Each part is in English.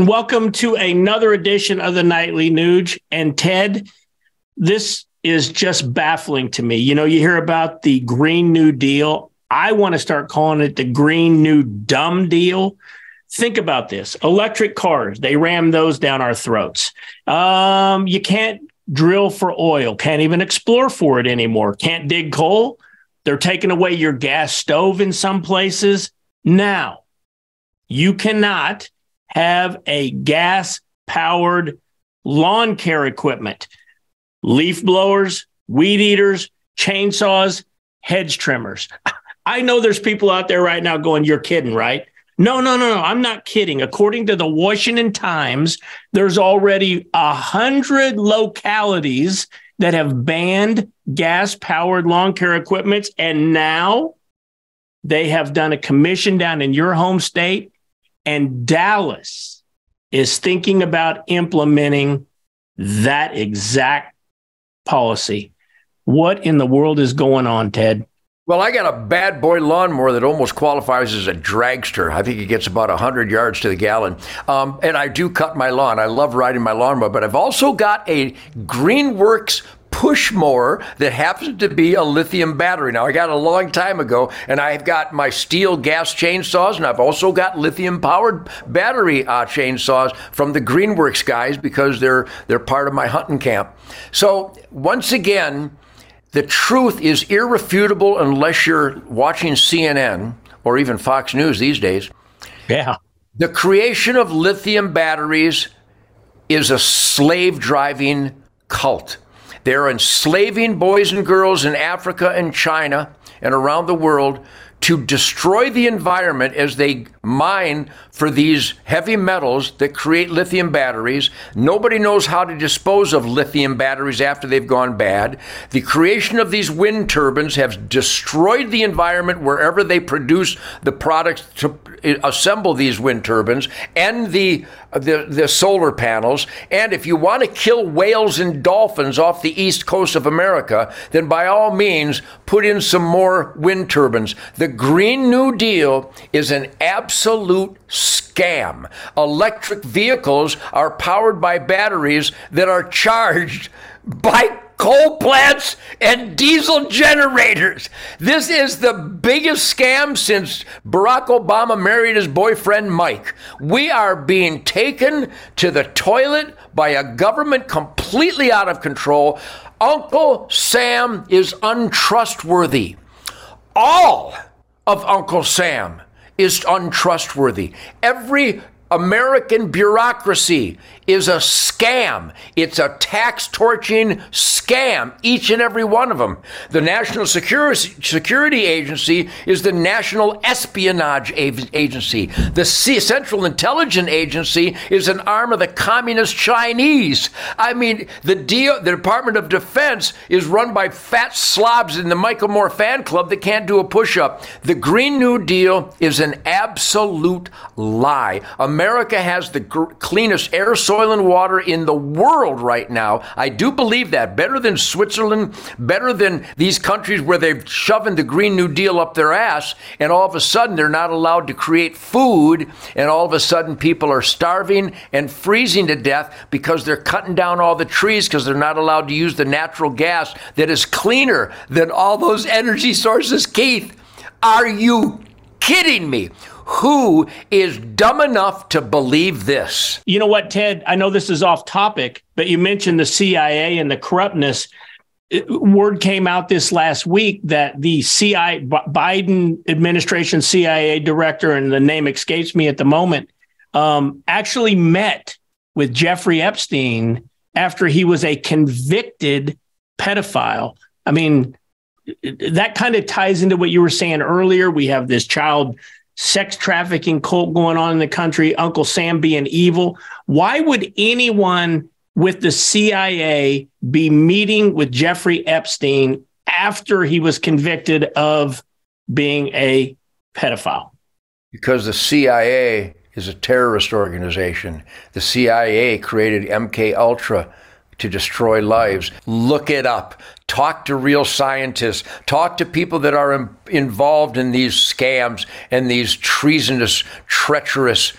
Welcome to another edition of the Nightly Nuge. And Ted, this is just baffling to me. You know, you hear about the Green New Deal. I want to start calling it the Green New Dumb Deal. Think about this electric cars, they ram those down our throats. Um, you can't drill for oil, can't even explore for it anymore, can't dig coal. They're taking away your gas stove in some places. Now, you cannot have a gas powered lawn care equipment, leaf blowers, weed eaters, chainsaws, hedge trimmers. I know there's people out there right now going, You're kidding, right? No, no, no, no. I'm not kidding. According to the Washington Times, there's already a hundred localities that have banned gas powered lawn care equipment. And now they have done a commission down in your home state and Dallas is thinking about implementing that exact policy. What in the world is going on, Ted? Well, I got a bad boy lawnmower that almost qualifies as a dragster. I think it gets about 100 yards to the gallon. Um, and I do cut my lawn. I love riding my lawnmower, but I've also got a Greenworks push mower that happens to be a lithium battery. Now, I got a long time ago, and I've got my steel gas chainsaws, and I've also got lithium powered battery uh, chainsaws from the Greenworks guys because they're they're part of my hunting camp. So once again, the truth is irrefutable unless you're watching CNN or even Fox News these days. Yeah. The creation of lithium batteries is a slave driving cult. They're enslaving boys and girls in Africa and China and around the world to destroy the environment as they mine for these heavy metals that create lithium batteries. Nobody knows how to dispose of lithium batteries after they've gone bad. The creation of these wind turbines has destroyed the environment wherever they produce the products to assemble these wind turbines and the the, the solar panels. And if you want to kill whales and dolphins off the east coast of America, then by all means put in some more wind turbines. The Green New Deal is an absolute scam. Electric vehicles are powered by batteries that are charged by coal plants and diesel generators. This is the biggest scam since Barack Obama married his boyfriend Mike. We are being taken to the toilet by a government completely out of control. Uncle Sam is untrustworthy. All of Uncle Sam is untrustworthy. Every American bureaucracy is a scam. It's a tax torching scam, each and every one of them. The National Security Agency is the National Espionage Agency. The Central Intelligence Agency is an arm of the Communist Chinese. I mean, the, DO, the Department of Defense is run by fat slobs in the Michael Moore fan club that can't do a push up. The Green New Deal is an absolute lie. America has the cleanest air source soil and water in the world right now. I do believe that. Better than Switzerland, better than these countries where they've shoving the Green New Deal up their ass, and all of a sudden they're not allowed to create food, and all of a sudden people are starving and freezing to death because they're cutting down all the trees because they're not allowed to use the natural gas that is cleaner than all those energy sources, Keith. Are you kidding me? Who is dumb enough to believe this? You know what, Ted? I know this is off topic, but you mentioned the CIA and the corruptness. Word came out this last week that the CIA, Biden administration CIA director, and the name escapes me at the moment, um, actually met with Jeffrey Epstein after he was a convicted pedophile. I mean, that kind of ties into what you were saying earlier. We have this child sex trafficking cult going on in the country, Uncle Sam being evil. Why would anyone with the CIA be meeting with Jeffrey Epstein after he was convicted of being a pedophile? Because the CIA is a terrorist organization. The CIA created MK Ultra to destroy lives. Look it up. Talk to real scientists. Talk to people that are Im- involved in these scams and these treasonous, treacherous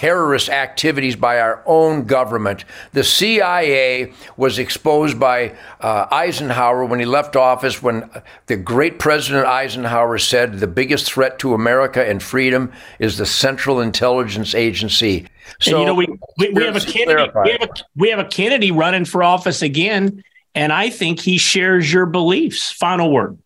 terrorist activities by our own government. The CIA was exposed by uh, Eisenhower when he left office, when the great President Eisenhower said the biggest threat to America and freedom is the Central Intelligence Agency. So, and, you know, we, we, we have a Kennedy, we have a, we have a Kennedy running for office again, and I think he shares your beliefs. Final word.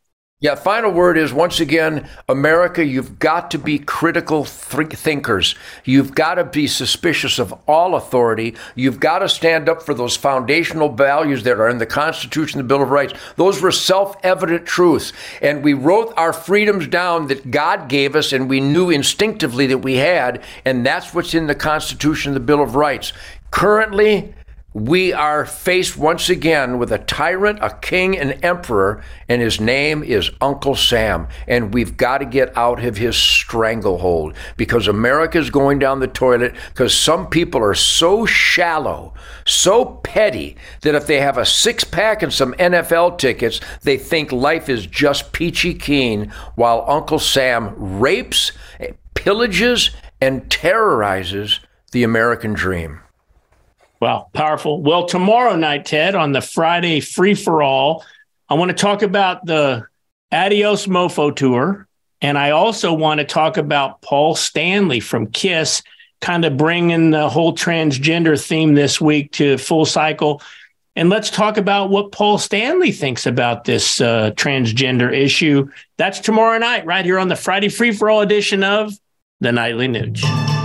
Yeah, final word is once again, America, you've got to be critical th- thinkers. You've got to be suspicious of all authority. You've got to stand up for those foundational values that are in the Constitution, the Bill of Rights. Those were self evident truths. And we wrote our freedoms down that God gave us and we knew instinctively that we had. And that's what's in the Constitution, the Bill of Rights. Currently, we are faced once again with a tyrant, a king, an emperor, and his name is Uncle Sam. And we've got to get out of his stranglehold because America is going down the toilet because some people are so shallow, so petty, that if they have a six pack and some NFL tickets, they think life is just peachy keen while Uncle Sam rapes, pillages, and terrorizes the American dream. Wow, powerful. Well, tomorrow night, Ted, on the Friday free for all, I want to talk about the Adios Mofo tour. And I also want to talk about Paul Stanley from Kiss, kind of bringing the whole transgender theme this week to full cycle. And let's talk about what Paul Stanley thinks about this uh, transgender issue. That's tomorrow night, right here on the Friday Free for All edition of the Nightly Nuge.